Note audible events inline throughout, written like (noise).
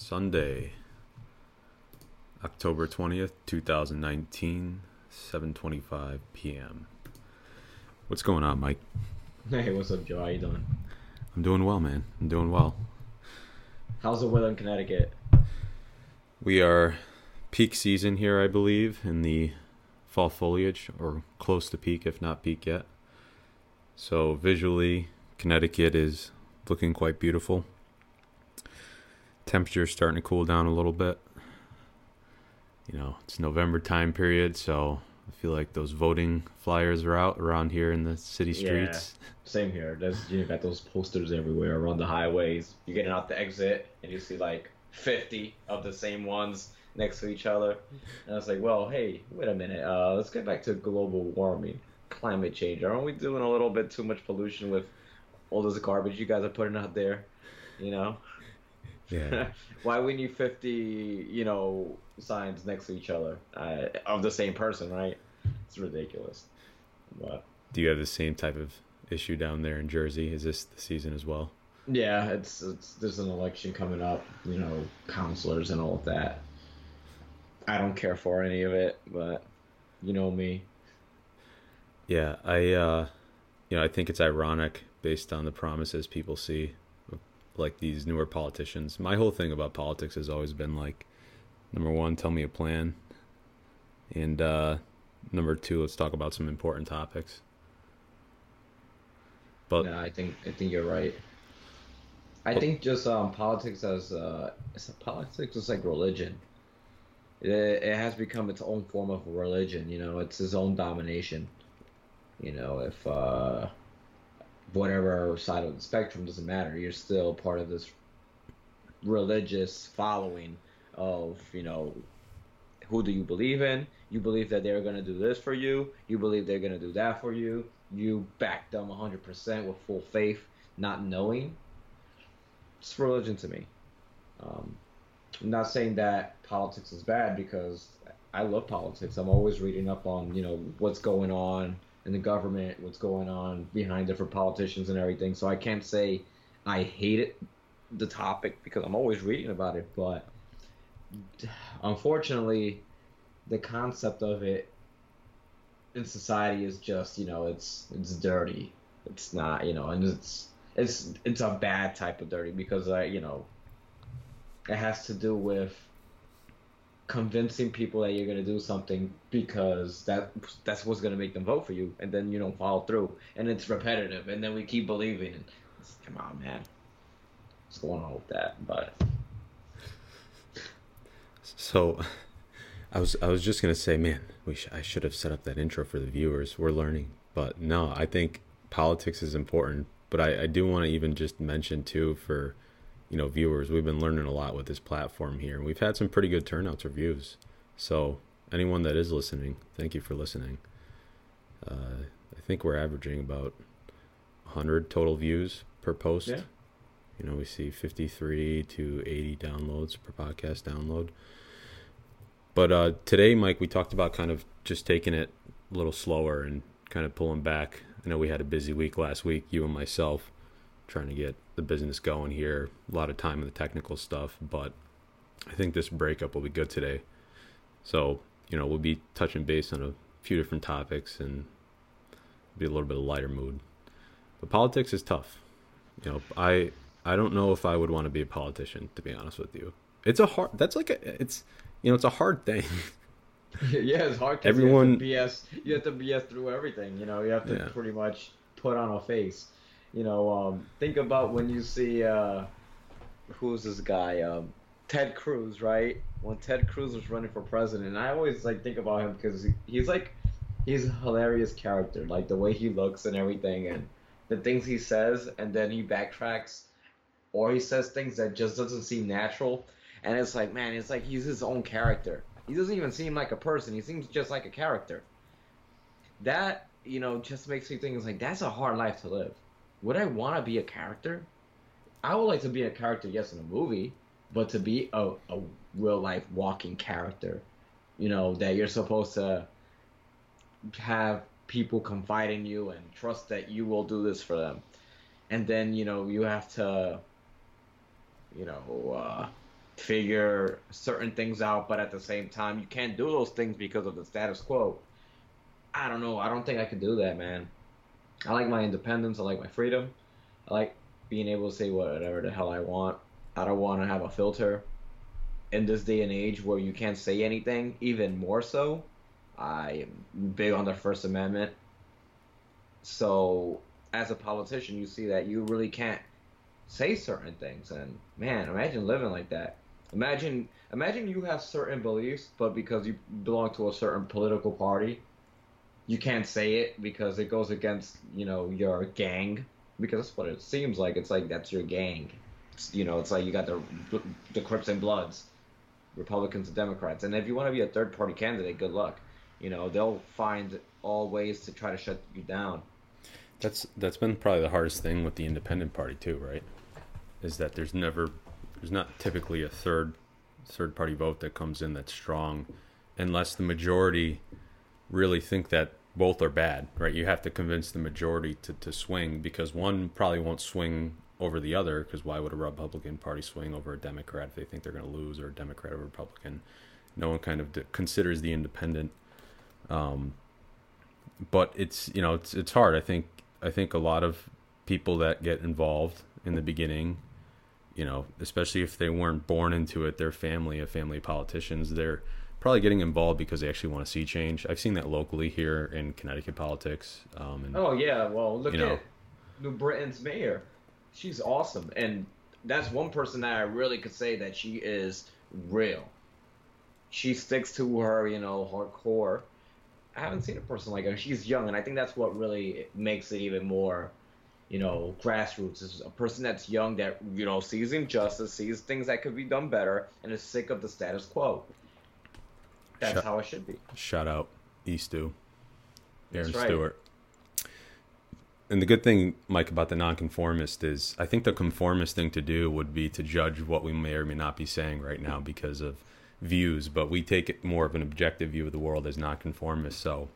Sunday, October 20th, 2019, 7:25 p.m. What's going on, Mike? Hey, what's up, Joe? How you doing? I'm doing well, man. I'm doing well. How's the weather in Connecticut? We are peak season here, I believe, in the fall foliage, or close to peak, if not peak yet. So visually, Connecticut is looking quite beautiful. Temperature's starting to cool down a little bit. You know, it's November time period, so I feel like those voting flyers are out around here in the city streets. Yeah, same here. There's you got those posters everywhere around the highways. You're getting out the exit, and you see like 50 of the same ones next to each other. And I was like, well, hey, wait a minute. Uh, let's get back to global warming, climate change. Aren't we doing a little bit too much pollution with all this garbage you guys are putting out there? You know? Yeah. (laughs) Why we need 50, you know, signs next to each other uh, of the same person, right? It's ridiculous. But Do you have the same type of issue down there in Jersey? Is this the season as well? yeah, it's it's there's an election coming up, you know, counselors and all of that. I don't care for any of it, but you know me. Yeah, I uh you know, I think it's ironic based on the promises people see like these newer politicians. My whole thing about politics has always been like number 1, tell me a plan. And uh number 2, let's talk about some important topics. But Yeah, I think I think you're right. I think just um, politics as uh, it's politics is like religion. It, it has become its own form of religion. You know, it's its own domination. You know, if uh, whatever side of the spectrum doesn't matter, you're still part of this religious following of you know who do you believe in? You believe that they're gonna do this for you. You believe they're gonna do that for you. You back them 100% with full faith, not knowing. It's religion to me. Um, I'm not saying that politics is bad because I love politics. I'm always reading up on you know what's going on in the government, what's going on behind different politicians and everything. So I can't say I hate it, the topic because I'm always reading about it. But unfortunately, the concept of it in society is just you know it's it's dirty. It's not you know, and it's it's it's a bad type of dirty because I you know it has to do with convincing people that you're gonna do something because that that's what's gonna make them vote for you, and then you don't follow through, and it's repetitive, and then we keep believing. Come on, man, what's going on with that? But So, (laughs) I was I was just gonna say, man, we sh- I should have set up that intro for the viewers. We're learning, but no, I think politics is important. But I, I do want to even just mention too for you know viewers, we've been learning a lot with this platform here, and we've had some pretty good turnouts or views. So anyone that is listening, thank you for listening. Uh, I think we're averaging about 100 total views per post. Yeah. You know, we see 53 to 80 downloads per podcast download. But uh, today, Mike, we talked about kind of just taking it a little slower and kind of pulling back. I know we had a busy week last week, you and myself, trying to get the business going here. A lot of time in the technical stuff, but I think this breakup will be good today. So, you know, we'll be touching base on a few different topics and be a little bit of lighter mood. But politics is tough. You know, I I don't know if I would want to be a politician, to be honest with you. It's a hard. That's like a. It's you know, it's a hard thing. (laughs) yeah, it's hard. Everyone- you BS, you have to BS through everything. You know, you have to Yeah. pretty much put on a face. You know, um, think about when you see uh, who's this guy, um, Ted Cruz, right? When Ted Cruz was running for president, I always like think about him because he, he's like, he's a hilarious character, like the way he looks and everything, and the things he says, and then he backtracks, or he says things that just doesn't seem natural, and it's like, man, it's like he's his own character. He doesn't even seem like a person. He seems just like a character. That, you know, just makes me think it's like that's a hard life to live. Would I want to be a character? I would like to be a character, yes, in a movie, but to be a, a real life walking character, you know, that you're supposed to have people confide in you and trust that you will do this for them. And then, you know, you have to, you know, uh, figure certain things out, but at the same time, you can't do those things because of the status quo. I don't know. I don't think I could do that, man. I like my independence. I like my freedom. I like being able to say whatever the hell I want. I don't want to have a filter. In this day and age where you can't say anything, even more so, I am big on the First Amendment. So, as a politician, you see that you really can't say certain things. And man, imagine living like that. Imagine, imagine you have certain beliefs, but because you belong to a certain political party, you can't say it because it goes against, you know, your gang. Because that's what it seems like. It's like that's your gang. It's, you know, it's like you got the the Crips and Bloods, Republicans and Democrats. And if you want to be a third party candidate, good luck. You know, they'll find all ways to try to shut you down. That's that's been probably the hardest thing with the independent party too, right? Is that there's never there's not typically a third third party vote that comes in that's strong unless the majority really think that both are bad, right? You have to convince the majority to, to swing because one probably won't swing over the other because why would a Republican Party swing over a Democrat if they think they're going to lose or a Democrat over a Republican? No one kind of de- considers the independent. Um, but it's you know it's it's hard. I think I think a lot of people that get involved in the beginning, you know, especially if they weren't born into it, their family, a family of politicians, they're probably getting involved because they actually want to see change. I've seen that locally here in Connecticut politics. Um, and, oh yeah, well look at know, New Britain's mayor. She's awesome, and that's one person that I really could say that she is real. She sticks to her, you know, hardcore. I haven't seen a person like her. She's young, and I think that's what really makes it even more, you know, grassroots. Is a person that's young that you know sees injustice, sees things that could be done better, and is sick of the status quo. That's how it should be. Shout out Eastu, Erin right. Stewart. And the good thing, Mike, about the nonconformist is I think the conformist thing to do would be to judge what we may or may not be saying right now because of views, but we take it more of an objective view of the world as nonconformists. So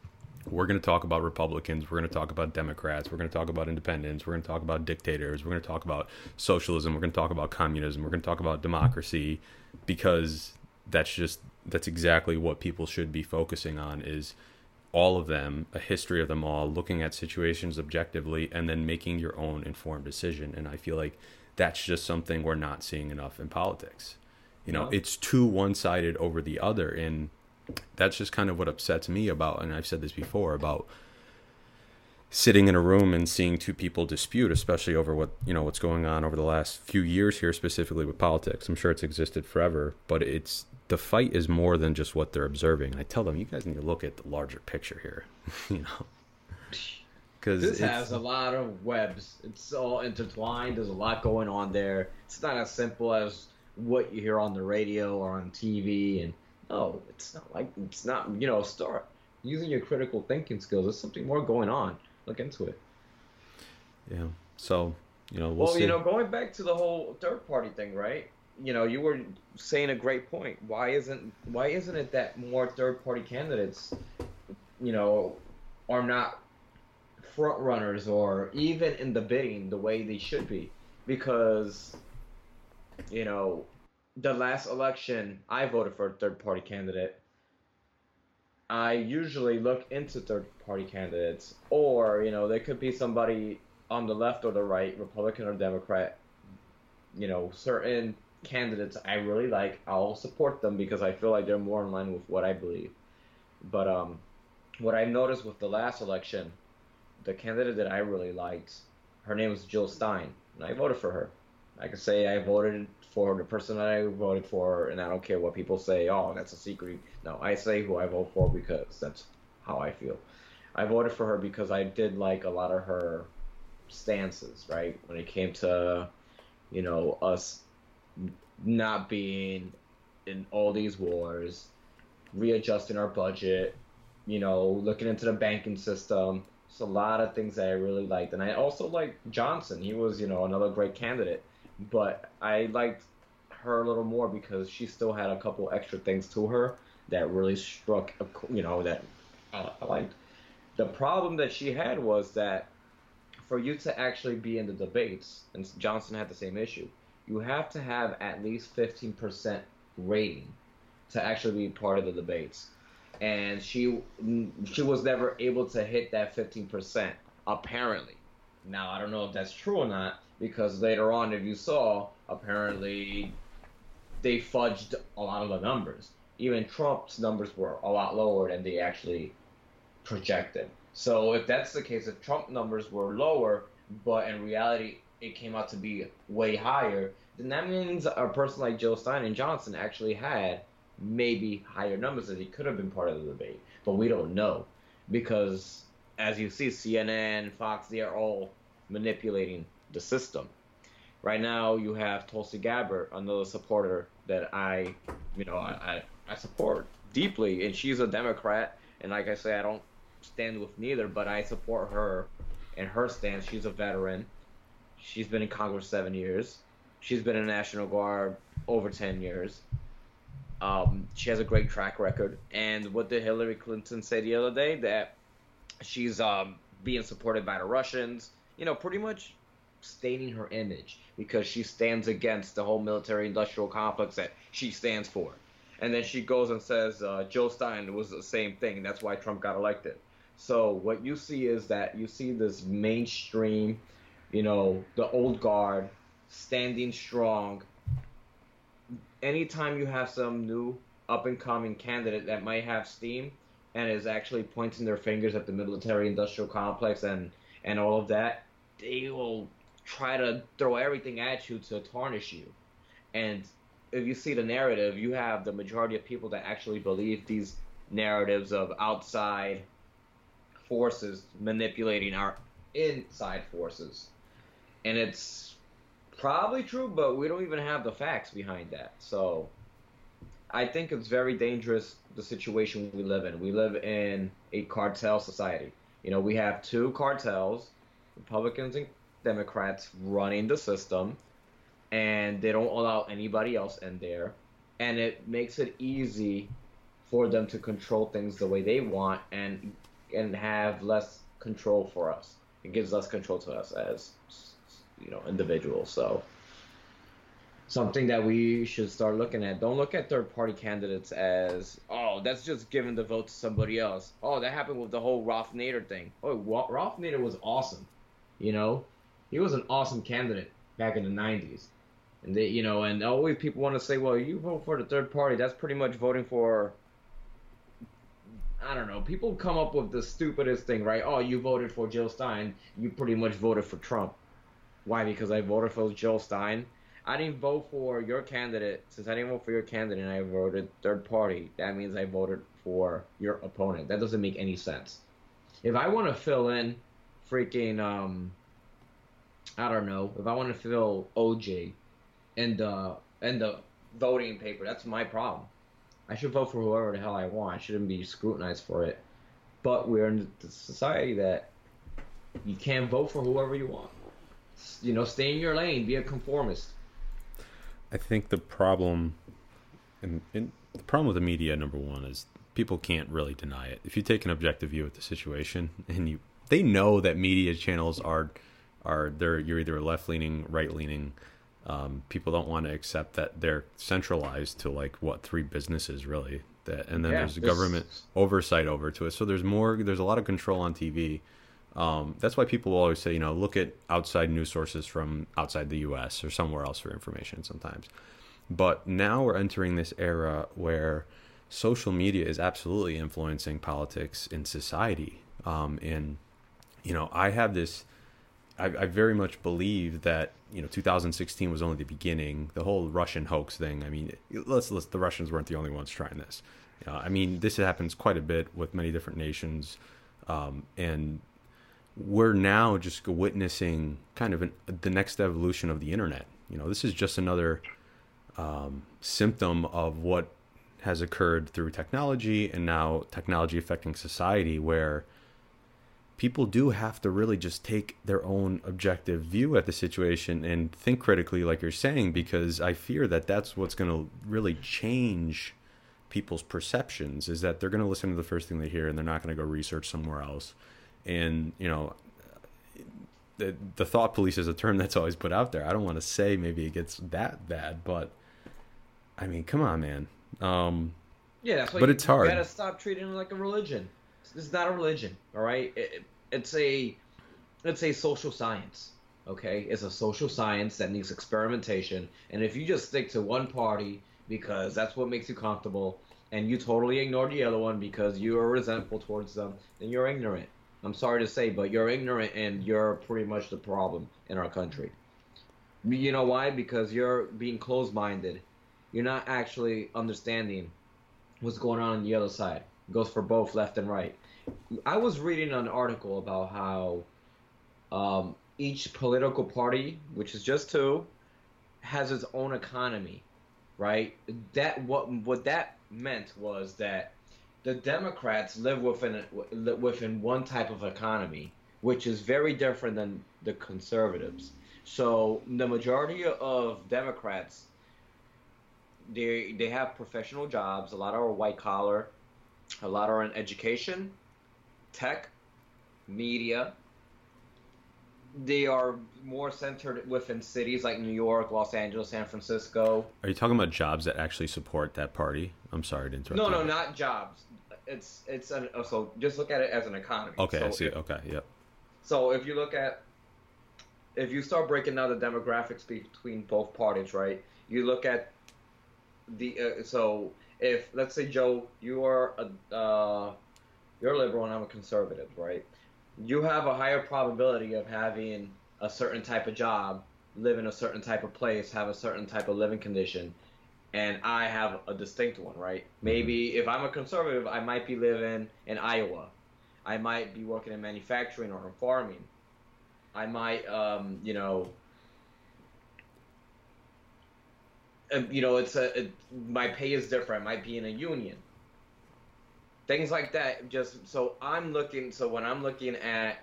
we're going to talk about Republicans, we're going to talk about Democrats, we're going to talk about independents, we're going to talk about dictators, we're going to talk about socialism, we're going to talk about communism, we're going to talk about democracy because that's just that's exactly what people should be focusing on is all of them, a history of them all, looking at situations objectively, and then making your own informed decision. And I feel like that's just something we're not seeing enough in politics. You know, it's too one sided over the other. And that's just kind of what upsets me about, and I've said this before, about sitting in a room and seeing two people dispute, especially over what you know what's going on over the last few years here, specifically with politics. I'm sure it's existed forever, but it's the fight is more than just what they're observing. I tell them, you guys need to look at the larger picture here. (laughs) you know, because this has a lot of webs. It's all intertwined. There's a lot going on there. It's not as simple as what you hear on the radio or on TV. And no, it's not like it's not. You know, start using your critical thinking skills. There's something more going on. Look into it. Yeah. So you know, we'll, well you know, going back to the whole third party thing, right? You know, you were saying a great point. Why isn't why isn't it that more third party candidates, you know, are not front runners or even in the bidding the way they should be? Because, you know, the last election I voted for a third party candidate. I usually look into third party candidates, or you know, there could be somebody on the left or the right, Republican or Democrat. You know, certain candidates I really like, I'll support them because I feel like they're more in line with what I believe. But um, what I noticed with the last election, the candidate that I really liked, her name was Jill Stein, and I voted for her. I can say I voted for the person that I voted for, and I don't care what people say. Oh, that's a secret. No, I say who I vote for because that's how I feel. I voted for her because I did like a lot of her stances, right? When it came to, you know, us not being in all these wars, readjusting our budget, you know, looking into the banking system. It's a lot of things that I really liked. And I also liked Johnson. He was, you know, another great candidate. But I liked her a little more because she still had a couple extra things to her that really struck, you know, that I liked. The problem that she had was that for you to actually be in the debates, and Johnson had the same issue, you have to have at least 15% rating to actually be part of the debates. And she she was never able to hit that 15% apparently. Now, I don't know if that's true or not because later on if you saw apparently they fudged a lot of the numbers. Even Trump's numbers were a lot lower than they actually projected. So if that's the case, if Trump numbers were lower, but in reality it came out to be way higher, then that means a person like Jill Stein and Johnson actually had maybe higher numbers that he could have been part of the debate. But we don't know because, as you see, CNN, Fox, they are all manipulating the system. Right now, you have Tulsi Gabbard, another supporter that I, you know, I, I, support deeply, and she's a Democrat. And like I say, I don't stand with neither, but I support her and her stance. She's a veteran. She's been in Congress seven years. She's been in National Guard over ten years. Um, she has a great track record. And what did Hillary Clinton say the other day? That she's um, being supported by the Russians. You know, pretty much staining her image because she stands against the whole military-industrial complex that she stands for. And then she goes and says uh, Joe Stein was the same thing. That's why Trump got elected. So what you see is that you see this mainstream, you know, the old guard standing strong. Anytime you have some new up and coming candidate that might have steam and is actually pointing their fingers at the military industrial complex and and all of that, they will try to throw everything at you to tarnish you. And if you see the narrative, you have the majority of people that actually believe these narratives of outside forces manipulating our inside forces. And it's probably true, but we don't even have the facts behind that. So I think it's very dangerous the situation we live in. We live in a cartel society. You know, we have two cartels, Republicans and Democrats running the system, and they don't allow anybody else in there. And it makes it easy for them to control things the way they want and and have less control for us. It gives less control to us as you know individuals. So something that we should start looking at. Don't look at third party candidates as oh that's just giving the vote to somebody else. Oh that happened with the whole Ralph Nader thing. Oh Ralph Nader was awesome. You know, he was an awesome candidate back in the '90s. And they, you know, and always people want to say, well, you vote for the third party. That's pretty much voting for I don't know. People come up with the stupidest thing, right? Oh, you voted for Jill Stein. You pretty much voted for Trump. Why? Because I voted for Jill Stein. I didn't vote for your candidate. Since I didn't vote for your candidate and I voted third party, that means I voted for your opponent. That doesn't make any sense. If I want to fill in freaking, um, I don't know, if I want to fill OJ in the in the voting paper, that's my problem. I should vote for whoever the hell I want. I shouldn't be scrutinized for it. But we're in the society that you can't vote for whoever you want. You know, stay in your lane, be a conformist. I think the problem, and, and the problem with the media, number one, is people can't really deny it. If you take an objective view of the situation, and you, they know that media channels are, are they're you're either left leaning, right leaning um, people don't want to accept that they're centralized to like what three businesses really that and then yeah, there's government oversight over to it so there's more there's a lot of control on tv um, that's why people always say you know look at outside news sources from outside the us or somewhere else for information sometimes but now we're entering this era where social media is absolutely influencing politics in society um, and you know i have this I, I, very much believe that you know 2016 was only the beginning. The whole Russian hoax thing. I mean, let's, let's the Russians weren't the only ones trying this. Uh, I mean, this happens quite a bit with many different nations, um, and we're now just witnessing kind of an, the next evolution of the internet. You know, this is just another um, symptom of what has occurred through technology and now technology affecting society, where people do have to really just take their own objective view at the situation and think critically like you're saying because i fear that that's what's going to really change people's perceptions is that they're going to listen to the first thing they hear and they're not going to go research somewhere else and you know the, the thought police is a term that's always put out there. I don't want to say maybe it gets that bad, but I mean, come on, man. Um, yeah, that's why but you, it's hard. You gotta stop treating it like a religion. It's not a religion, all right? It, it's a it's a social science. Okay, it's a social science that needs experimentation, and if you just stick to one party because that's what makes you comfortable, and you totally ignore the other one because you are resentful towards them, then you're ignorant. I'm sorry to say, but you're ignorant, and you're pretty much the problem in our country. You know why? Because you're being closed-minded. You're not actually understanding what's going on on the other side. It goes for both left and right. I was reading an article about how um, each political party, which is just two, has its own economy, right? That what what that meant was that the Democrats live within within one type of economy, which is very different than the conservatives. So the majority of Democrats, they they have professional jobs. A lot are white collar, a lot are in education, tech, media. They are more centered within cities like New York, Los Angeles, San Francisco. Are you talking about jobs that actually support that party? I'm sorry to interrupt. No, you. no, not jobs. It's it's an so just look at it as an economy. Okay, so I see. If, okay, yep. So if you look at if you start breaking down the demographics between both parties, right? You look at the uh, so if let's say Joe, you are a uh, you're a liberal and I'm a conservative, right? You have a higher probability of having a certain type of job, live in a certain type of place, have a certain type of living condition, and I have a distinct one, right? Maybe if I'm a conservative, I might be living in Iowa. I might be working in manufacturing or in farming. I might, um, you know, uh, you know, it's a it, my pay is different. I might be in a union. Things like that. Just so I'm looking. So when I'm looking at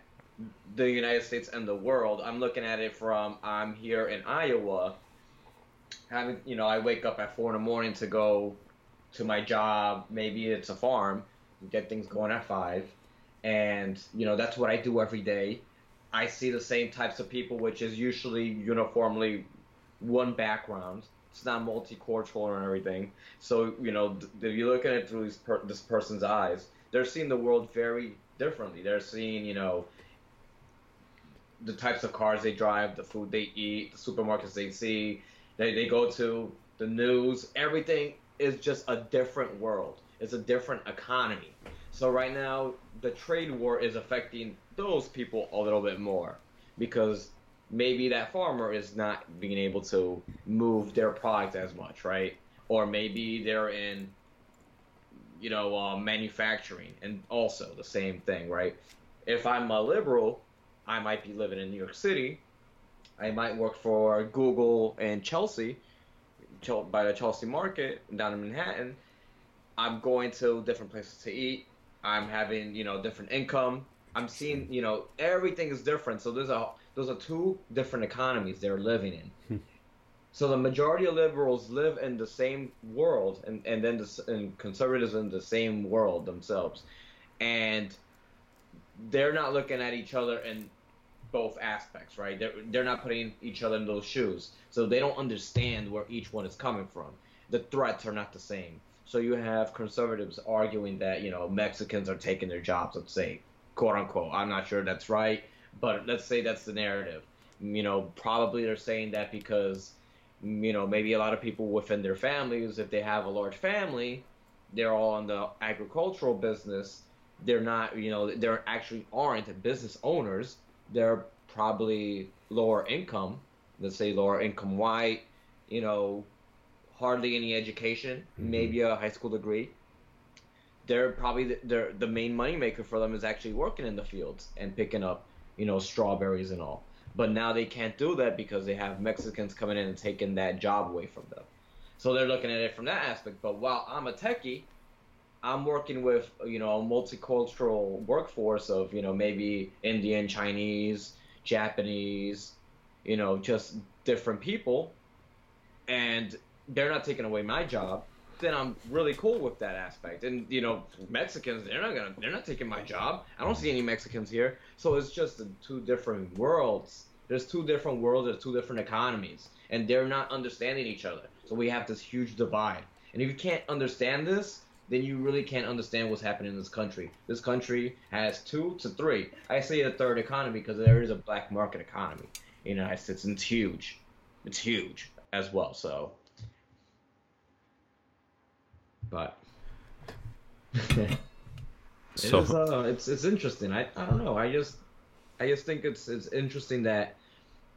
the United States and the world, I'm looking at it from I'm here in Iowa. Having you know, I wake up at four in the morning to go to my job. Maybe it's a farm. Get things going at five, and you know that's what I do every day. I see the same types of people, which is usually uniformly one background. It's not multicultural and everything. So you know, if you look at it through per- this person's eyes, they're seeing the world very differently. They're seeing, you know, the types of cars they drive, the food they eat, the supermarkets they see, they they go to, the news. Everything is just a different world. It's a different economy. So right now, the trade war is affecting those people a little bit more because maybe that farmer is not being able to move their product as much, right? Or maybe they're in, you know, uh, manufacturing, and also the same thing, right? If I'm a liberal, I might be living in New York City. I might work for Google in Chelsea, by the Chelsea Market down in Manhattan. I'm going to different places to eat. I'm having, you know, different income. I'm seeing, you know, everything is different. So there's a those are two different economies they're living in. Hmm. so the majority of liberals live in the same world, and and then the and conservatives in the same world themselves, and they're not looking at each other in both aspects, right? They're they're not putting each other in those shoes, so they don't understand where each one is coming from. The threats are not the same. So you have conservatives arguing that you know Mexicans are taking their jobs. Let's say, quote unquote. I'm not sure that's right, but let's say that's the narrative. You know, probably they're saying that because you know maybe a lot of people within their families, if they have a large family, they're all in the agricultural business. They're not, you know, they're actually aren't business owners. They're probably lower income. Let's say lower income white. You know, hardly any education, mm-hmm. maybe a high school degree. They're probably the, they're, the main moneymaker for them is actually working in the fields and picking up, you know, strawberries and all. But now they can't do that because they have Mexicans coming in and taking that job away from them. So they're looking at it from that aspect. But while I'm a techie, I'm working with you know a multicultural workforce of you know maybe Indian, Chinese, Japanese, you know just different people, and they're not taking away my job. then I'm really cool with that aspect. And you know, Mexicans, they're not gonna, they're not taking my job. I don't see any Mexicans here. So it's just two different worlds. There's two different worlds. There's two different economies, and they're not understanding each other. So we have this huge divide. And if you can't understand this, then you really can't understand what's happening in this country. This country has two to three. I say a third economy because there is a black market economy in the United States, and it's huge. It's huge as well. So but so (laughs) it is, uh, it's it's interesting. I, I don't know. I just I just think it's it's interesting that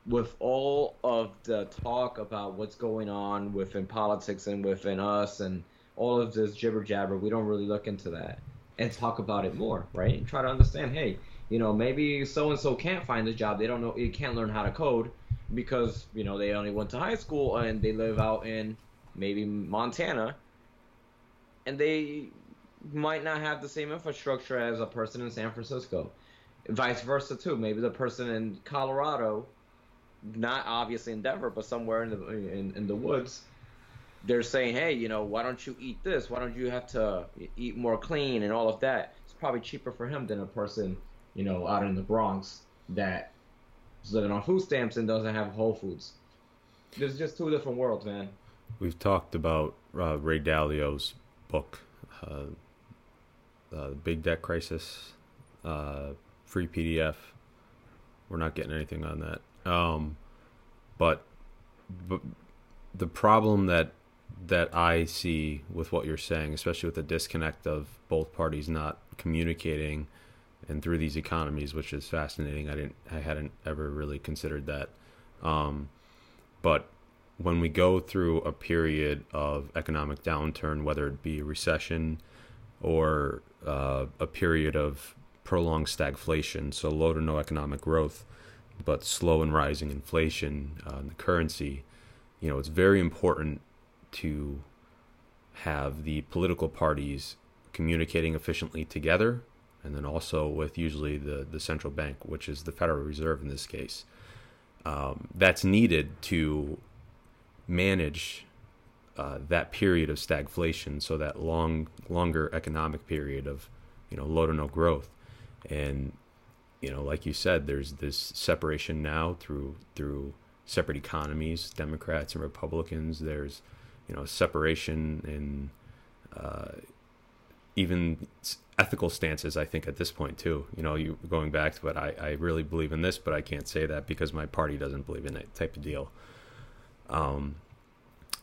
with all of the talk about what's going on within politics and within us and all of this jibber jabber, we don't really look into that and talk about it more, right? And try to understand, hey, you know, maybe so and so can't find a job. They don't know, you can't learn how to code because you know they only went to high school and they live out in maybe Montana and they might not have the same infrastructure as a person in San Francisco. Vice versa too. Maybe the person in Colorado, not obviously in Denver, but somewhere in the in, in the woods, they're saying, hey, you know, why don't you eat this? Why don't you have to eat more clean and all of that? It's probably cheaper for him than a person, you know, out in the Bronx that is living on food stamps and doesn't have Whole Foods. There's just two different worlds, man. We've talked about uh, Ray Dalio's book, uh, uh, Big Debt Crisis, uh, free PDF. We're not getting anything on that. Um, but, but the problem that that I see with what you're saying, especially with the disconnect of both parties not communicating and through these economies, which is fascinating. I didn't, I hadn't ever really considered that. Um, but when we go through a period of economic downturn, whether it be a recession or uh, a period of prolonged stagflation, so low to no economic growth, but slow and rising inflation uh, the currency, you know, it's very important to have the political parties communicating efficiently together, and then also with usually the, the central bank, which is the Federal Reserve in this case. Um, that's needed to manage uh, that period of stagflation, so that long, longer economic period of, you know, low to no growth, and you know, like you said, there's this separation now through through separate economies, Democrats and Republicans. There's, you know, separation and uh, even ethical stances. I think at this point too. You know, you going back to it, I I really believe in this, but I can't say that because my party doesn't believe in that type of deal. Um,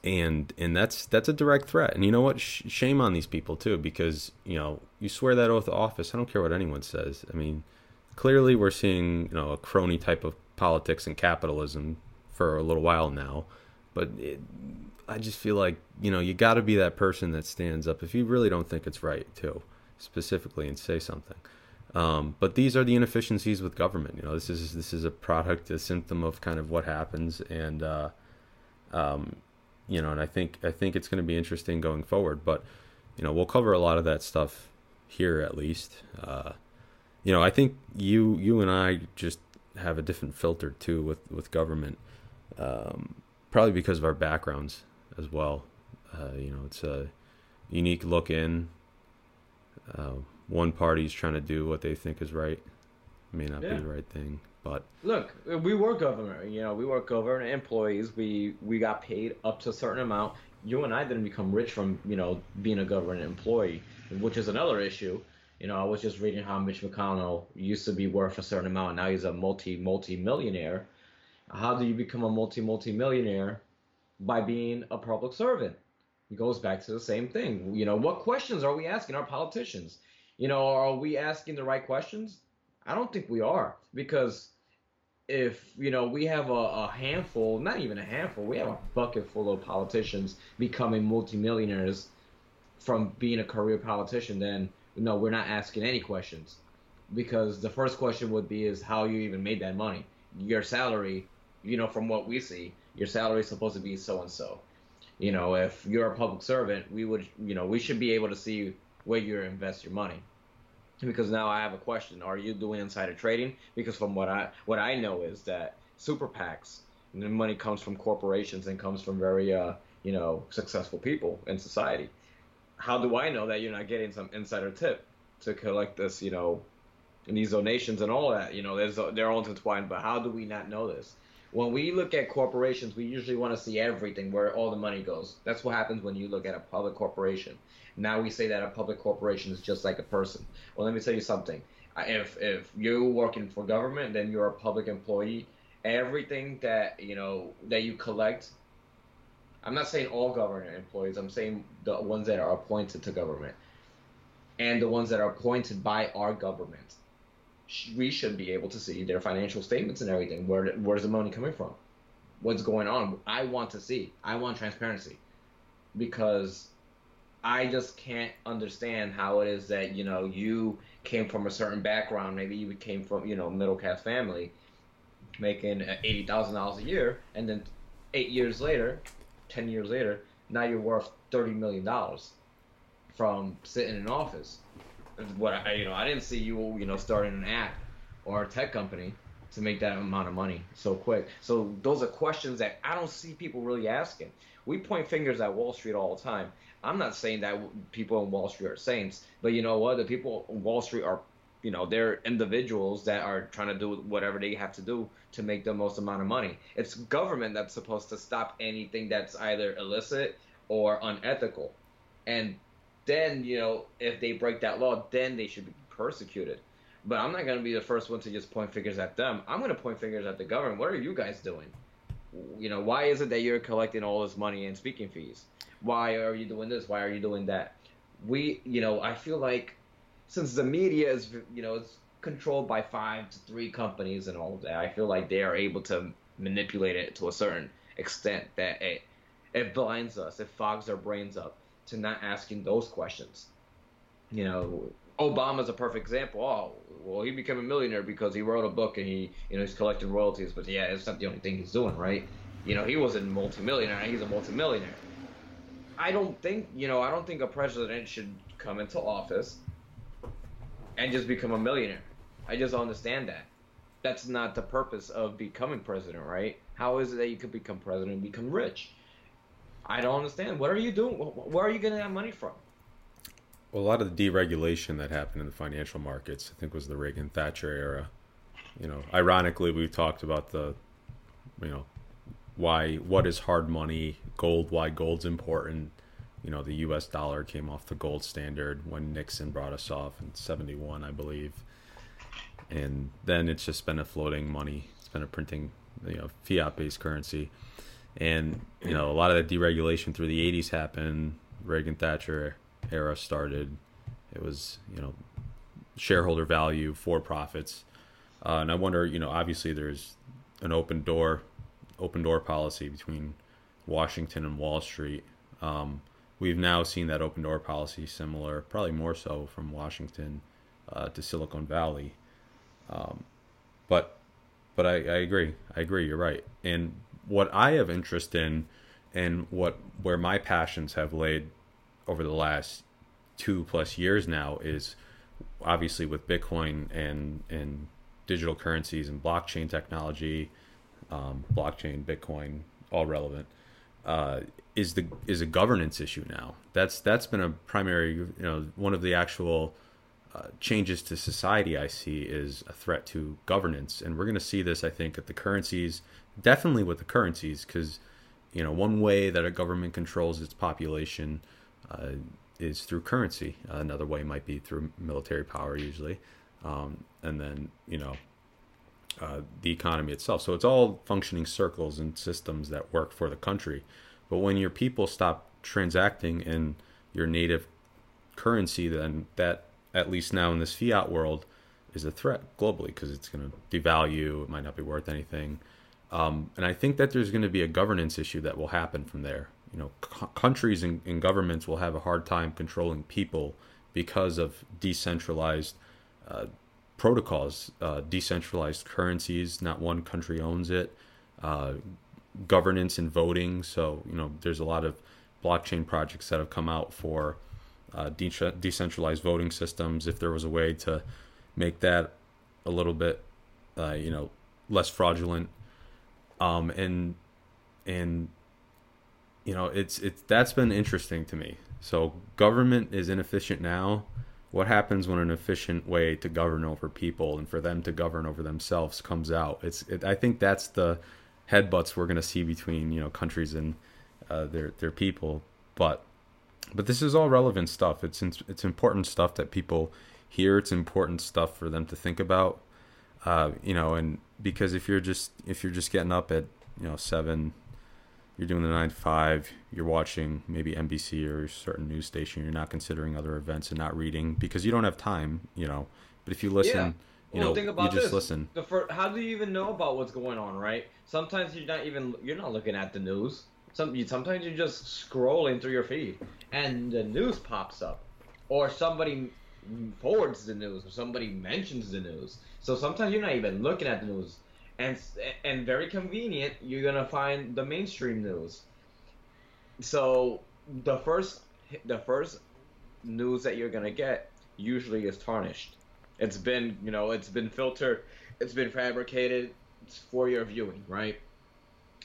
and and that's that's a direct threat. And you know what? Sh- shame on these people too, because you know you swear that oath of office. I don't care what anyone says. I mean, clearly we're seeing you know a crony type of politics and capitalism for a little while now, but it, I just feel like you know you got to be that person that stands up if you really don't think it's right too, specifically and say something. Um, but these are the inefficiencies with government. You know, this is this is a product, a symptom of kind of what happens, and uh, um, you know, and I think I think it's going to be interesting going forward. But you know, we'll cover a lot of that stuff here at least. Uh, you know, I think you you and I just have a different filter too with with government, um, probably because of our backgrounds as well. Uh, you know, it's a unique look in. Uh, one party's trying to do what they think is right, may not yeah. be the right thing. But look, we were government. You know, we were government employees. We we got paid up to a certain amount. You and I didn't become rich from you know being a government employee, which is another issue. You know, I was just reading how Mitch McConnell used to be worth a certain amount. Now he's a multi multi millionaire. How do you become a multi multi millionaire? By being a public servant. It goes back to the same thing. You know, what questions are we asking our politicians? You know, are we asking the right questions? I don't think we are because if you know we have a, a, handful, not even a handful, we have a bucket full of politicians becoming multimillionaires from being a career politician, then no, we're not asking any questions because the first question would be is how you even made that money. Your salary, you know, from what we see, your salary is supposed to be so and so. You know, if you're a public servant, we would, you know, we should be able to see where you invest your money because now I have a question: Are you doing insider trading? Because from what I what I know is that super PACs, the money comes from corporations and comes from very uh, you know, successful people in society. How do I know that you're not getting some insider tip to collect this, you know, and these donations and all that? You know, there's they're all intertwined, but how do we not know this? When we look at corporations, we usually want to see everything where all the money goes. That's what happens when you look at a public corporation. Now we say that a public corporation is just like a person. Well, let me tell you something. If if you're working for government, then you're a public employee. Everything that you know that you collect I'm not saying all government employees. I'm saying the ones that are appointed to government and the ones that are appointed by our government. We should be able to see their financial statements and everything. Where where's the money coming from? What's going on? I want to see. I want transparency because I just can't understand how it is that you know you came from a certain background. Maybe you came from you know middle class family, making uh, eighty thousand dollars a year, and then eight years later 10 years later, now you're worth $30 million from sitting in office. What I, you know, I didn't see you, you know, starting an app or a tech company to make that amount of money so quick. So those are questions that I don't see people really asking. We point fingers at Wall Street all the time. I'm not saying that people in Wall Street are saints, but you know what? The people in Wall Street are you know they're individuals that are trying to do whatever they have to do to make the most amount of money it's government that's supposed to stop anything that's either illicit or unethical and then you know if they break that law then they should be persecuted. But i'm not going to be the first one to just point fingers at them. I'm going to point fingers at the government. What are you guys doing? You know why is it that you're collecting all this money in speaking fees? Why are you doing this? Why are you doing that? We you know i feel like since the media is you know it's controlled by five to three companies and all of that, I feel like they are able to manipulate it to a certain extent that it it blinds us, it fogs our brains up to not asking those questions. You know, Obama's a perfect example. Oh, well, he became a millionaire because he wrote a book and he, you know, he's collecting royalties. But yeah, it's not the only thing he's doing, right? You know, he wasn't a multimillionaire. He's a multimillionaire. I don't think, you know, I don't think a president should come into office and just become a millionaire. I just understand that. That's not the purpose of becoming president, right? How is it that you could become president and become rich? I don't understand. What are you doing? Where are you getting that money from? Well, a lot of the deregulation that happened in the financial markets, I think, was the Reagan Thatcher era. You know, ironically, we talked about the, you know, why what is hard money, gold, why gold's important, you know the U.S. dollar came off the gold standard when Nixon brought us off in '71, I believe, and then it's just been a floating money. It's been a printing, you know, fiat-based currency, and you know a lot of that deregulation through the '80s happened. Reagan Thatcher era started. It was you know shareholder value for profits, uh, and I wonder, you know, obviously there's an open door, open door policy between Washington and Wall Street. Um, We've now seen that open door policy similar, probably more so from Washington uh, to Silicon Valley. Um, but but I, I agree. I agree. You're right. And what I have interest in, and what where my passions have laid over the last two plus years now is obviously with Bitcoin and and digital currencies and blockchain technology, um, blockchain, Bitcoin, all relevant uh, is the is a governance issue now. That's that's been a primary, you know, one of the actual uh, changes to society I see is a threat to governance, and we're going to see this, I think, at the currencies, definitely with the currencies, because you know one way that a government controls its population uh, is through currency. another way might be through military power, usually, um, and then you know uh, the economy itself. So it's all functioning circles and systems that work for the country. But when your people stop transacting in your native currency, then that, at least now in this fiat world, is a threat globally because it's going to devalue. It might not be worth anything. Um, and I think that there's going to be a governance issue that will happen from there. You know, c- countries and, and governments will have a hard time controlling people because of decentralized uh, protocols, uh, decentralized currencies. Not one country owns it. Uh, governance and voting. So you know, there's a lot of blockchain projects that have come out for uh, de- decentralized voting systems. If there was a way to make that a little bit, uh, you know, less fraudulent, um, and and you know, it's it's that's been interesting to me. So government is inefficient now. What happens when an efficient way to govern over people and for them to govern over themselves comes out? It's it, I think that's the headbutts we're going to see between you know countries and uh, their their people. But but this is all relevant stuff. It's it's important stuff that people hear. It's important stuff for them to think about. Uh, you know, and because if you're just if you're just getting up at you know seven you're doing the nine to five, you're watching maybe NBC or a certain news station, you're not considering other events and not reading because you don't have time, you know. But if you listen, yeah. you well, know, you just this. listen. The first, how do you even know about what's going on, right? Sometimes you're not even you're not looking at the news. Some you, sometimes you're just scrolling through your feed and the news pops up, or somebody forwards the news, or somebody mentions the news. So sometimes you're not even looking at the news and and very convenient. You're gonna find the mainstream news. So the first the first news that you're gonna get usually is tarnished. It's been you know it's been filtered, it's been fabricated for your viewing, right?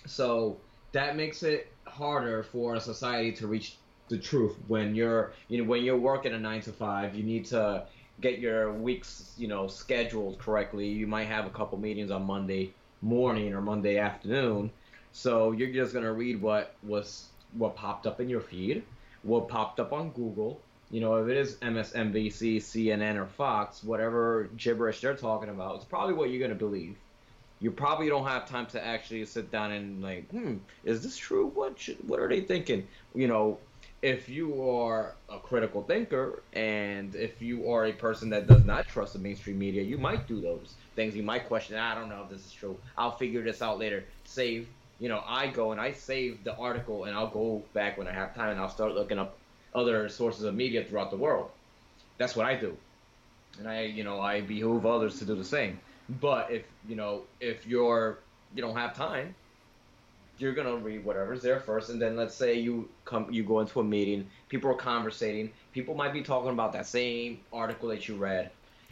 So that makes it harder for a society to reach the truth when you're you know when you're working a nine to five you need to get your weeks, you know, scheduled correctly. You might have a couple meetings on Monday morning or Monday afternoon. So you're just gonna read what was what popped up in your feed, what popped up on Google. You know, if it is MSNBC, CNN, or Fox, whatever gibberish they're talking about, it's probably what you're gonna believe. You probably don't have time to actually sit down and like, hmm, is this true? What should, what are they thinking? You know, if you are a critical thinker and if you are a person that does not trust the mainstream media, you might do those things. You might question, I don't know if this is true. I'll figure this out later. Save, you know, I go and I save the article and I'll go back when I have time and I'll start looking up other sources of media throughout the world. That's what I do. And I, you know, I behoove others to do the same. But if, you know, if you're, you don't have time, you're gonna read whatever's there first, and then let's say you come, you go into a meeting, people are conversating, people might be talking about that same article that you read,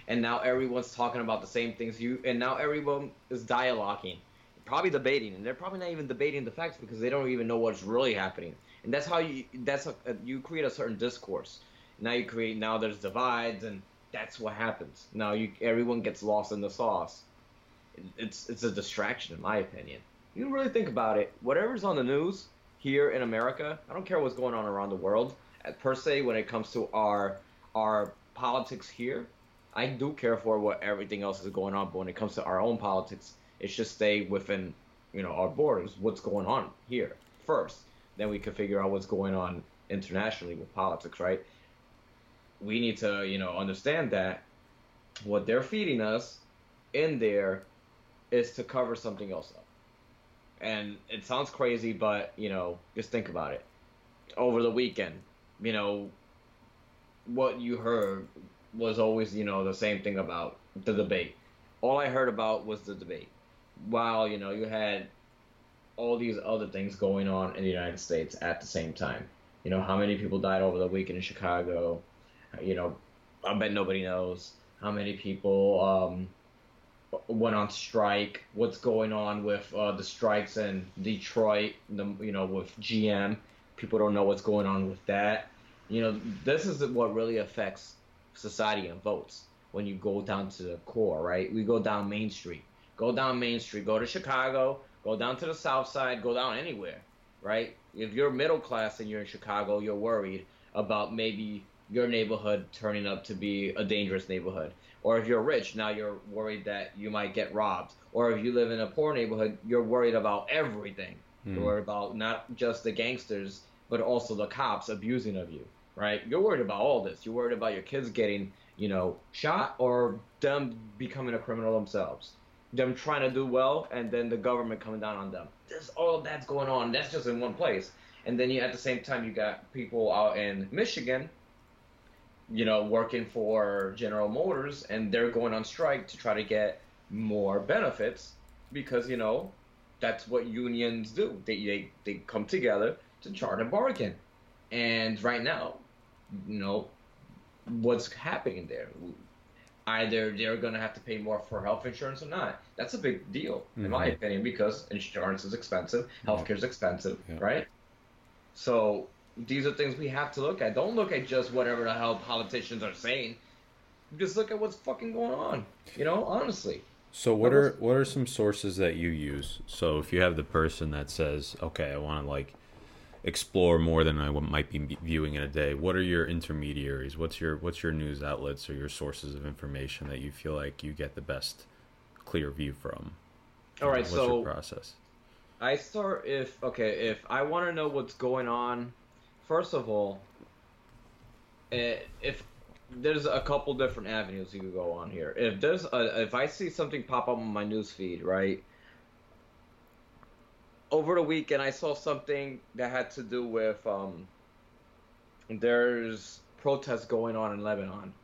and now everyone's talking about the same things you, and now everyone is dialoguing, probably debating, and they're probably not even debating the facts because they don't even know what's really happening, and that's how you, that's a, uh, you create a certain discourse. Now you create, now there's divides, and that's what happens. Now you, everyone gets lost in the sauce. It's it's a distraction, in my opinion you really think about it, whatever's on the news here in America, I don't care what's going on around the world. Uh, per se, when it comes to our our politics here, I do care for what everything else is going on. But when it comes to our own politics, it should stay within you know our borders. What's going on here first, then we can figure out what's going on internationally with politics, right? We need to you know understand that what they're feeding us in there is to cover something else up. And it sounds crazy, but you know, just think about it. Over the weekend, you know, what you heard was always, you know, the same thing about the debate. All I heard about was the debate. While, you know, you had all these other things going on in the United States at the same time. You know, how many people died over the weekend in Chicago? You know, I bet nobody knows how many people um, went on strike. What's going on with uh, the strikes in Detroit? The you know with GM, people don't know what's going on with that. You know, this is what really affects society and votes when you go down to the core, right? We go down Main Street, go down Main Street, go to Chicago, go down to the South Side, go down anywhere, right? If you're middle class and you're in Chicago, you're worried about maybe your neighborhood turning up to be a dangerous neighborhood or if you're rich, now you're worried that you might get robbed. Or if you live in a poor neighborhood, you're worried about everything. Mm. You're worried about not just the gangsters, but also the cops abusing of you, right? You're worried about all this. You're worried about your kids getting, you know, shot or them becoming a criminal themselves. Them trying to do well and then the government coming down on them. There's all that's going on. That's just in one place. And then you at the same time you got people out in Michigan you know, working for General Motors and they're going on strike to try to get more benefits because, you know, that's what unions do. They, they, they come together to try to bargain. And right now, you know, what's happening there? Either they're going to have to pay more for health insurance or not. That's a big deal, in mm-hmm. my opinion, because insurance is expensive, healthcare is expensive, yeah. right? So these are things we have to look at. Don't look at just whatever the hell politicians are saying. Just look at what's fucking going on. You know, honestly. So what are what are some sources that you use? So if you have the person that says, "Okay, I want to like explore more than I might be viewing in a day," what are your intermediaries? What's your what's your news outlets or your sources of information that you feel like you get the best clear view from? All right, what's so your process? I start if okay if I want to know what's going on. First of all, eh, if there's a couple different avenues you could go on here. If there's a, if I see something pop up on my news feed, right? Over the weekend, I saw something that had to do with um. There's protests going on in Lebanon.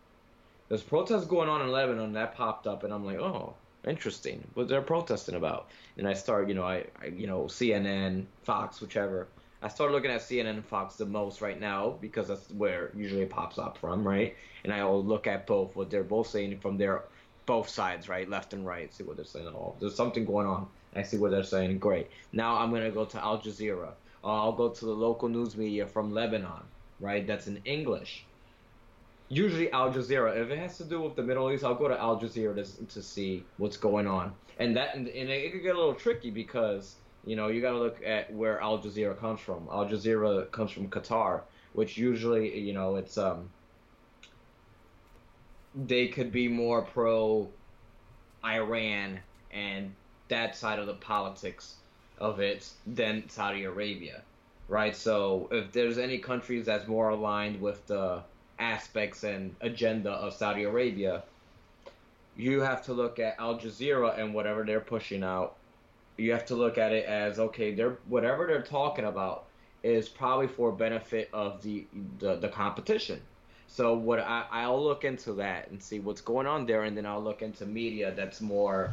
There's protests going on in Lebanon that popped up, and I'm like, oh, interesting. What they're protesting about? And I start, you know, I, I you know, CNN, Fox, whichever. I started looking at CNN and Fox the most right now because that's where usually it pops up from, right? And I'll look at both what they're both saying from their both sides, right, left and right, see what they're saying. Oh, there's something going on. I see what they're saying. Great. Now I'm gonna go to Al Jazeera. Or I'll go to the local news media from Lebanon, right? That's in English. Usually Al Jazeera. If it has to do with the Middle East, I'll go to Al Jazeera to, to see what's going on. And that and, and it could get a little tricky because you know, you got to look at where Al Jazeera comes from. Al Jazeera comes from Qatar, which usually, you know, it's um they could be more pro Iran and that side of the politics of it than Saudi Arabia, right? So if there's any countries that's more aligned with the aspects and agenda of Saudi Arabia, you have to look at Al Jazeera and whatever they're pushing out you have to look at it as okay, they're whatever they're talking about is probably for benefit of the the, the competition. So what I, I'll look into that and see what's going on there, and then I'll look into media that's more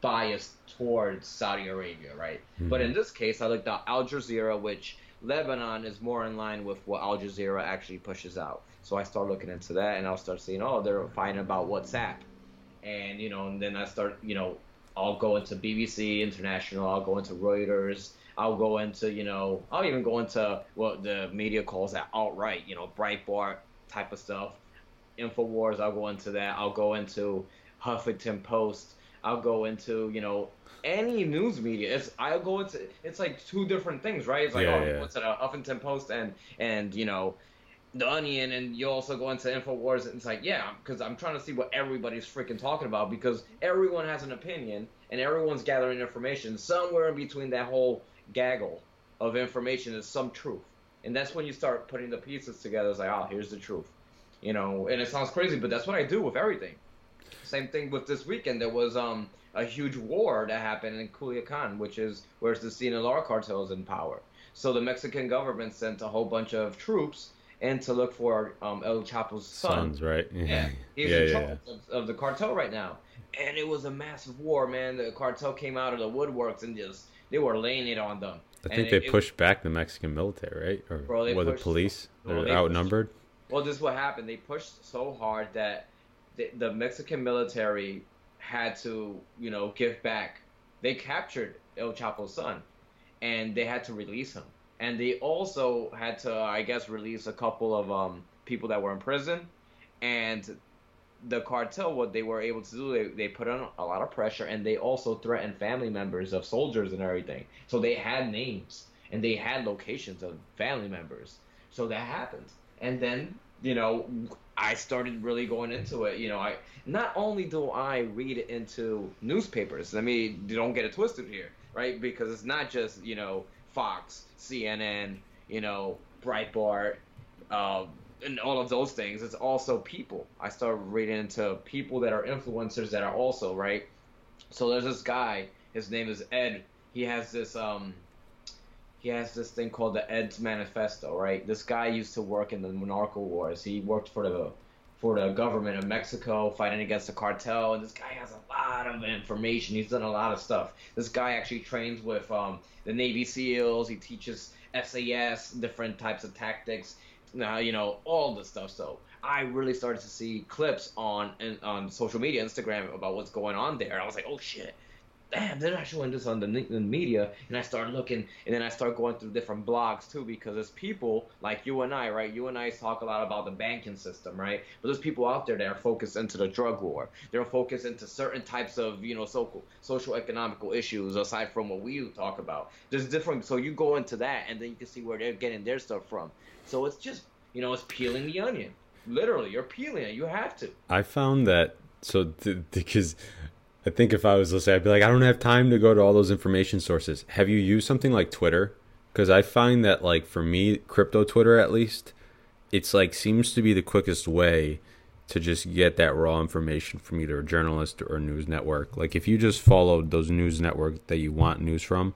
biased towards Saudi Arabia, right? Mm-hmm. But in this case, I looked at Al Jazeera, which Lebanon is more in line with what Al Jazeera actually pushes out. So I start looking into that, and I'll start seeing, oh, they're fighting about WhatsApp, and you know, and then I start, you know, I'll go into BBC International. I'll go into Reuters. I'll go into you know I'll even go into what the media calls that outright you know Breitbart type of stuff. Infowars. I'll go into that. I'll go into Huffington Post. I'll go into you know any news media. It's I'll go into it's like two different things, right? It's like yeah, oh, yeah. what's it a Huffington Post and and you know the Onion, and you also go into Infowars, and it's like, yeah, because I'm trying to see what everybody's freaking talking about because everyone has an opinion and everyone's gathering information. Somewhere in between that whole gaggle of information is some truth, and that's when you start putting the pieces together. It's like, oh, here's the truth, you know. And it sounds crazy, but that's what I do with everything. Same thing with this weekend. There was um a huge war that happened in Culiacan, which is where the Sinaloa cartel is in power. So the Mexican government sent a whole bunch of troops and to look for um, El Chapo's son. Sons, right? Yeah, he's yeah, in yeah, charge yeah. Of, of, the cartel right now, and it was a massive war, man. The cartel came out of the woodworks and just they were laying it on them. I think they it, pushed it, back the Mexican military, right? Or bro, or the police? They're they outnumbered. Pushed, well, this is what happened. They pushed so hard that the, the Mexican military had to, you know, give back. They captured El Chapo's son, and they had to release him and they also had to, I guess, release a couple of um, people that were in prison, and the cartel, what they were able to do, they, they put on a lot of pressure, and they also threatened family members of soldiers and everything. So they had names and they had locations of family members. So that happened, and then you know, I started really going into it. You know, I not only do I read into newspapers. I mean, don't get it twisted here, right? Because it's not just you know Fox, CNN, you know, Breitbart, uh, and all of those things. It's also people. I started reading into people that are influencers that are also right. So there's this guy. His name is Ed. He has this um. He has this thing called the Ed's Manifesto, right? This guy used to work in the Monarcho Wars. He worked for the for the government of Mexico fighting against the cartel. And this guy has a lot of information. He's done a lot of stuff. This guy actually trains with um, the Navy SEALs. He teaches SAS, different types of tactics, uh, you know, all the stuff. So I really started to see clips on on social media, Instagram, about what's going on there. I was like, oh shit, damn, they're not showing this on the, the media. And I start looking, and then I start going through different blogs too, because there's people like you and I, right? You and I talk a lot about the banking system, right? But there's people out there that are focused into the drug war. They're focused into certain types of, you know, social social economical issues aside from what we talk about. There's different. So you go into that, and then you can see where they're getting their stuff from. So it's just, you know, it's peeling the onion. Literally, you're peeling it. You have to. I found that so th- because I think if I was listening, I'd be like, I don't have time to go to all those information sources. Have you used something like Twitter? Because I find that, like, for me, crypto Twitter at least, it's like seems to be the quickest way to just get that raw information from either a journalist or a news network. Like, if you just followed those news networks that you want news from,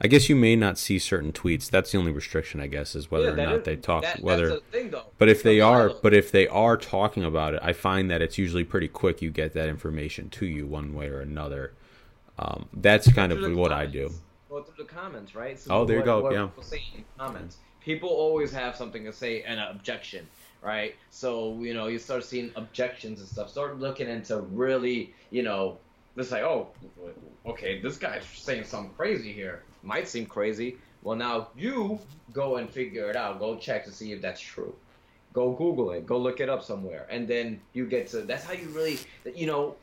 I guess you may not see certain tweets. That's the only restriction, I guess, is whether Yeah, or not is- they talk. that- whether, thing, though. but if they are, but if they are talking about it, I find that it's usually pretty quick. You get that information to you one way or another. Um, that's kind of what I do. comments. Go through the comments, right? So Oh, there you go, what yeah. People say in comments. People always have something to say and an objection, right? So you know, you start seeing objections and stuff. Start looking into really, you know, it's like, oh, okay, this guy's saying something crazy here. Might seem crazy. Well, now you go and figure it out. Go check to see if that's true. Go Google it. Go look it up somewhere, and then you get to. That's how you really, you know.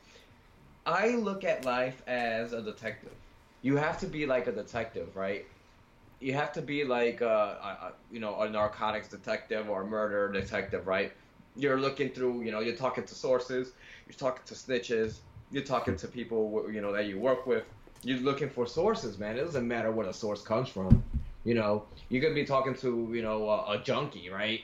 I look at life as a detective. You have to be like a detective, right? You have to be like, uh, a, a, you know, a narcotics detective or a murder detective, right? You're looking through, you know, you're talking to sources, you're talking to snitches, you're talking to people, you know, that you work with. You're looking for sources, man. It doesn't matter where the source comes from. You know, you could be talking to, you know, a, a junkie, right?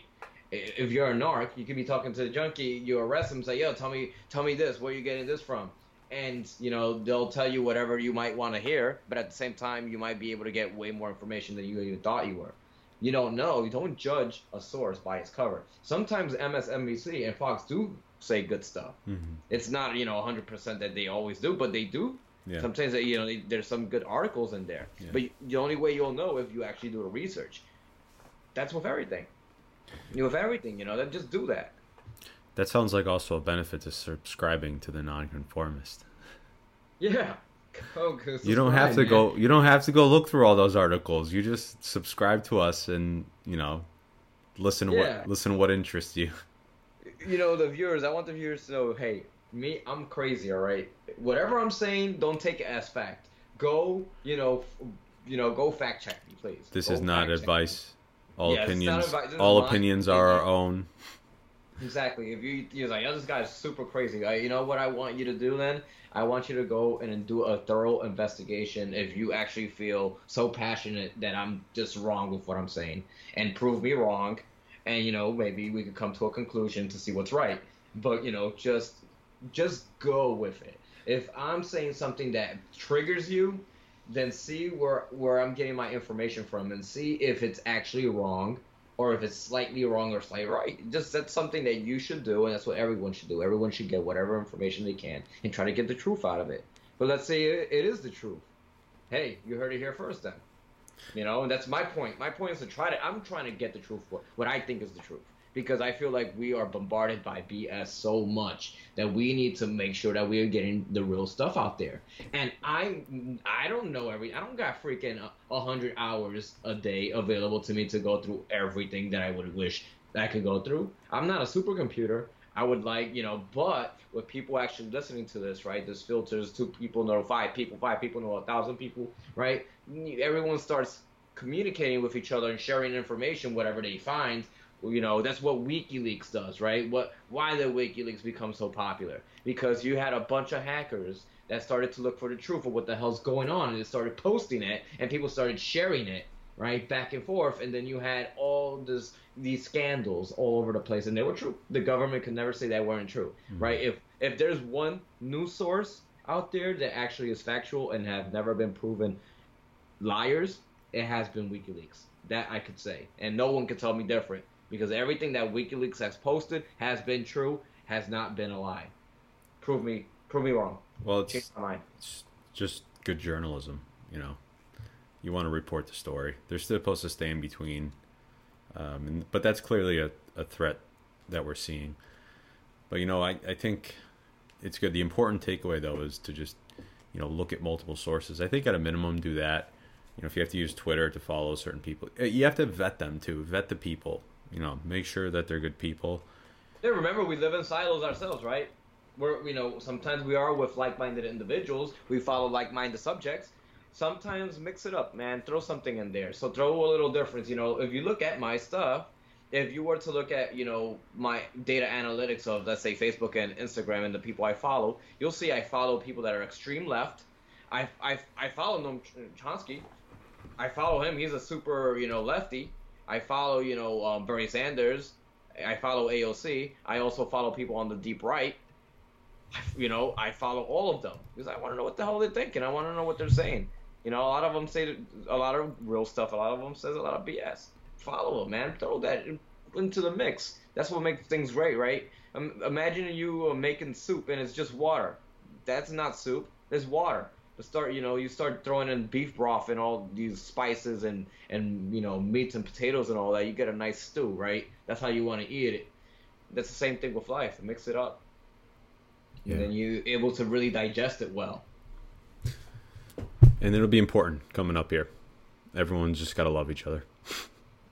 If you're a narc, you could be talking to the junkie. You arrest him, say, "Yo, tell me, tell me this. Where you getting this from?" and you know they'll tell you whatever you might want to hear but at the same time you might be able to get way more information than you even thought you were you don't know you don't judge a source by its cover sometimes msnbc and fox do say good stuff Mhm. it's not you know 100% that they always do but they do Yeah. sometimes you know there's some good articles in there Yeah. but the only way you'll know if you actually do the research that's with everything you with everything you know then just do that That sounds like also a benefit to subscribing to the nonconformist. yeah (laughs) oh, Go, go You don't have to man. go. You don't have to go look through all those articles. You just subscribe to us and you know, listen to Yeah. what listen to what interests you. you know the viewers i want the viewers to know hey me i'm crazy all right? Whatever i'm saying don't take it as fact. Go you know f- you know go fact check me please. This Go is not me. advice. All Yeah, opinions. advice, all opinions are our own. exactly. If you you're like oh this guy's super crazy. You know what i want you to do then? I want you to go and do a thorough investigation if you actually feel so passionate that i'm just wrong with what i'm saying. And prove me wrong. And you know maybe we could come to a conclusion to see what's right. But you know just just go with it if i'm saying something that triggers you then see where where i'm getting my information from and see if it's actually wrong or if it's slightly wrong or slightly right. Just that's something that you should do, and that's what everyone should do. Everyone should get whatever information they can and try to get the truth out of it. But let's say it, it is the truth. Hey, you heard it here first, then. You know, and that's my point. My point is to try to. I'm trying to get the truth for what I think is the truth because I feel like we are bombarded by BS so much that we need to make sure that we are getting the real stuff out there. And I, I don't know every. I don't got freaking a hundred hours a day available to me to go through everything that I would wish I could go through. I'm not a supercomputer. I would like, you know, but with people actually listening to this, right? There's filters, two people know five people, five people know a thousand people, right? Everyone starts communicating with each other and sharing information, whatever they find. You know, that's what WikiLeaks does, right? What why did WikiLeaks become so popular? Because you had a bunch of hackers that started to look for the truth of what the hell's going on and they started posting it and people started sharing it, right? Back and forth and then you had all this these scandals all over the place and they were true. The government could never say they weren't true, mm-hmm. right? If if there's one news source out there that actually is factual and have never been proven liars, it has been WikiLeaks. That I could say. And no one could tell me different because everything that WikiLeaks has posted has been true, has not been a lie. Prove me prove me wrong. Well, it's, my mind. it's just good journalism. You know, you want to report the story. They're still supposed to stay in between, um, and, but that's clearly a, a threat that we're seeing. But you know, I, I think it's good. The important takeaway though is to just you know, look at multiple sources. I think at a minimum do that. You know, if you have to use Twitter to follow certain people, uh, you have to vet them too. Vet the people. You know, make sure that they're good people. Yeah, remember we live in silos ourselves, right? We're you know sometimes we are with like-minded individuals. We follow like-minded subjects. Sometimes mix it up, man. Throw something in there. So throw a little difference. You know, if you look at my stuff, if you were to look at you know my data analytics of let's say Facebook and Instagram and the people I follow, you'll see I follow people that are extreme left. I I I follow Noam Chomsky. I follow him. He's a super you know lefty. I follow you know um, Bernie Sanders. I follow AOC. I also follow people on the deep right. You know, I follow all of them because I want to know what the hell they're thinking. I want to know what they're saying. You know, a lot of them say a lot of real stuff. A lot of them says a lot of BS. Follow them, man. Throw that into the mix. That's what makes things great, right? Um, imagine you uh, making soup and it's just water. That's not soup. There's water. To start, you know, you start throwing in beef broth and all these spices and and you know meats and potatoes and all that. You get a nice stew, right? That's how you want to eat it. That's the same thing with life. Mix it up, yeah. and then you're able to really digest it well. And it'll be important coming up here. Everyone's just got to love each other. (laughs)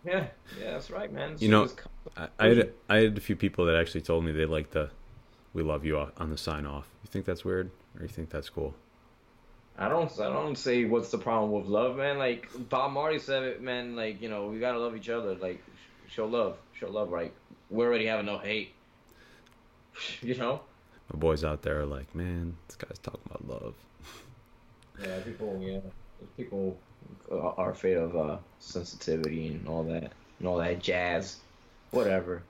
Yeah, yeah, that's right, man. It's you know, I, I, had I had a few people that actually told me they like the "We love you" uh, on the sign off. You think that's weird, or you think that's cool? I don't I don't say what's the problem with love, man. Like Bob Marley said it, man. Like you know we gotta love each other. Like show love, show love. Right? We already have no hate. (laughs) You know. My boys out there are like, man, this guy's talking about love. (laughs) Yeah, people. Yeah, people are afraid of uh, sensitivity and all that and all that jazz. Whatever.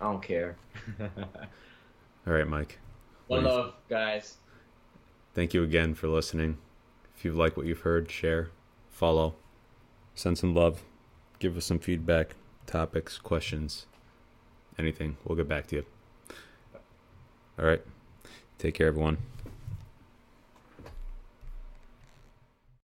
I don't care. (laughs) all right, Mike. One love, guys. Thank you again for listening. If you like what you've heard, share, follow, send some love, give us some feedback, topics, questions, anything. We'll get back to you. All right. Take care, everyone.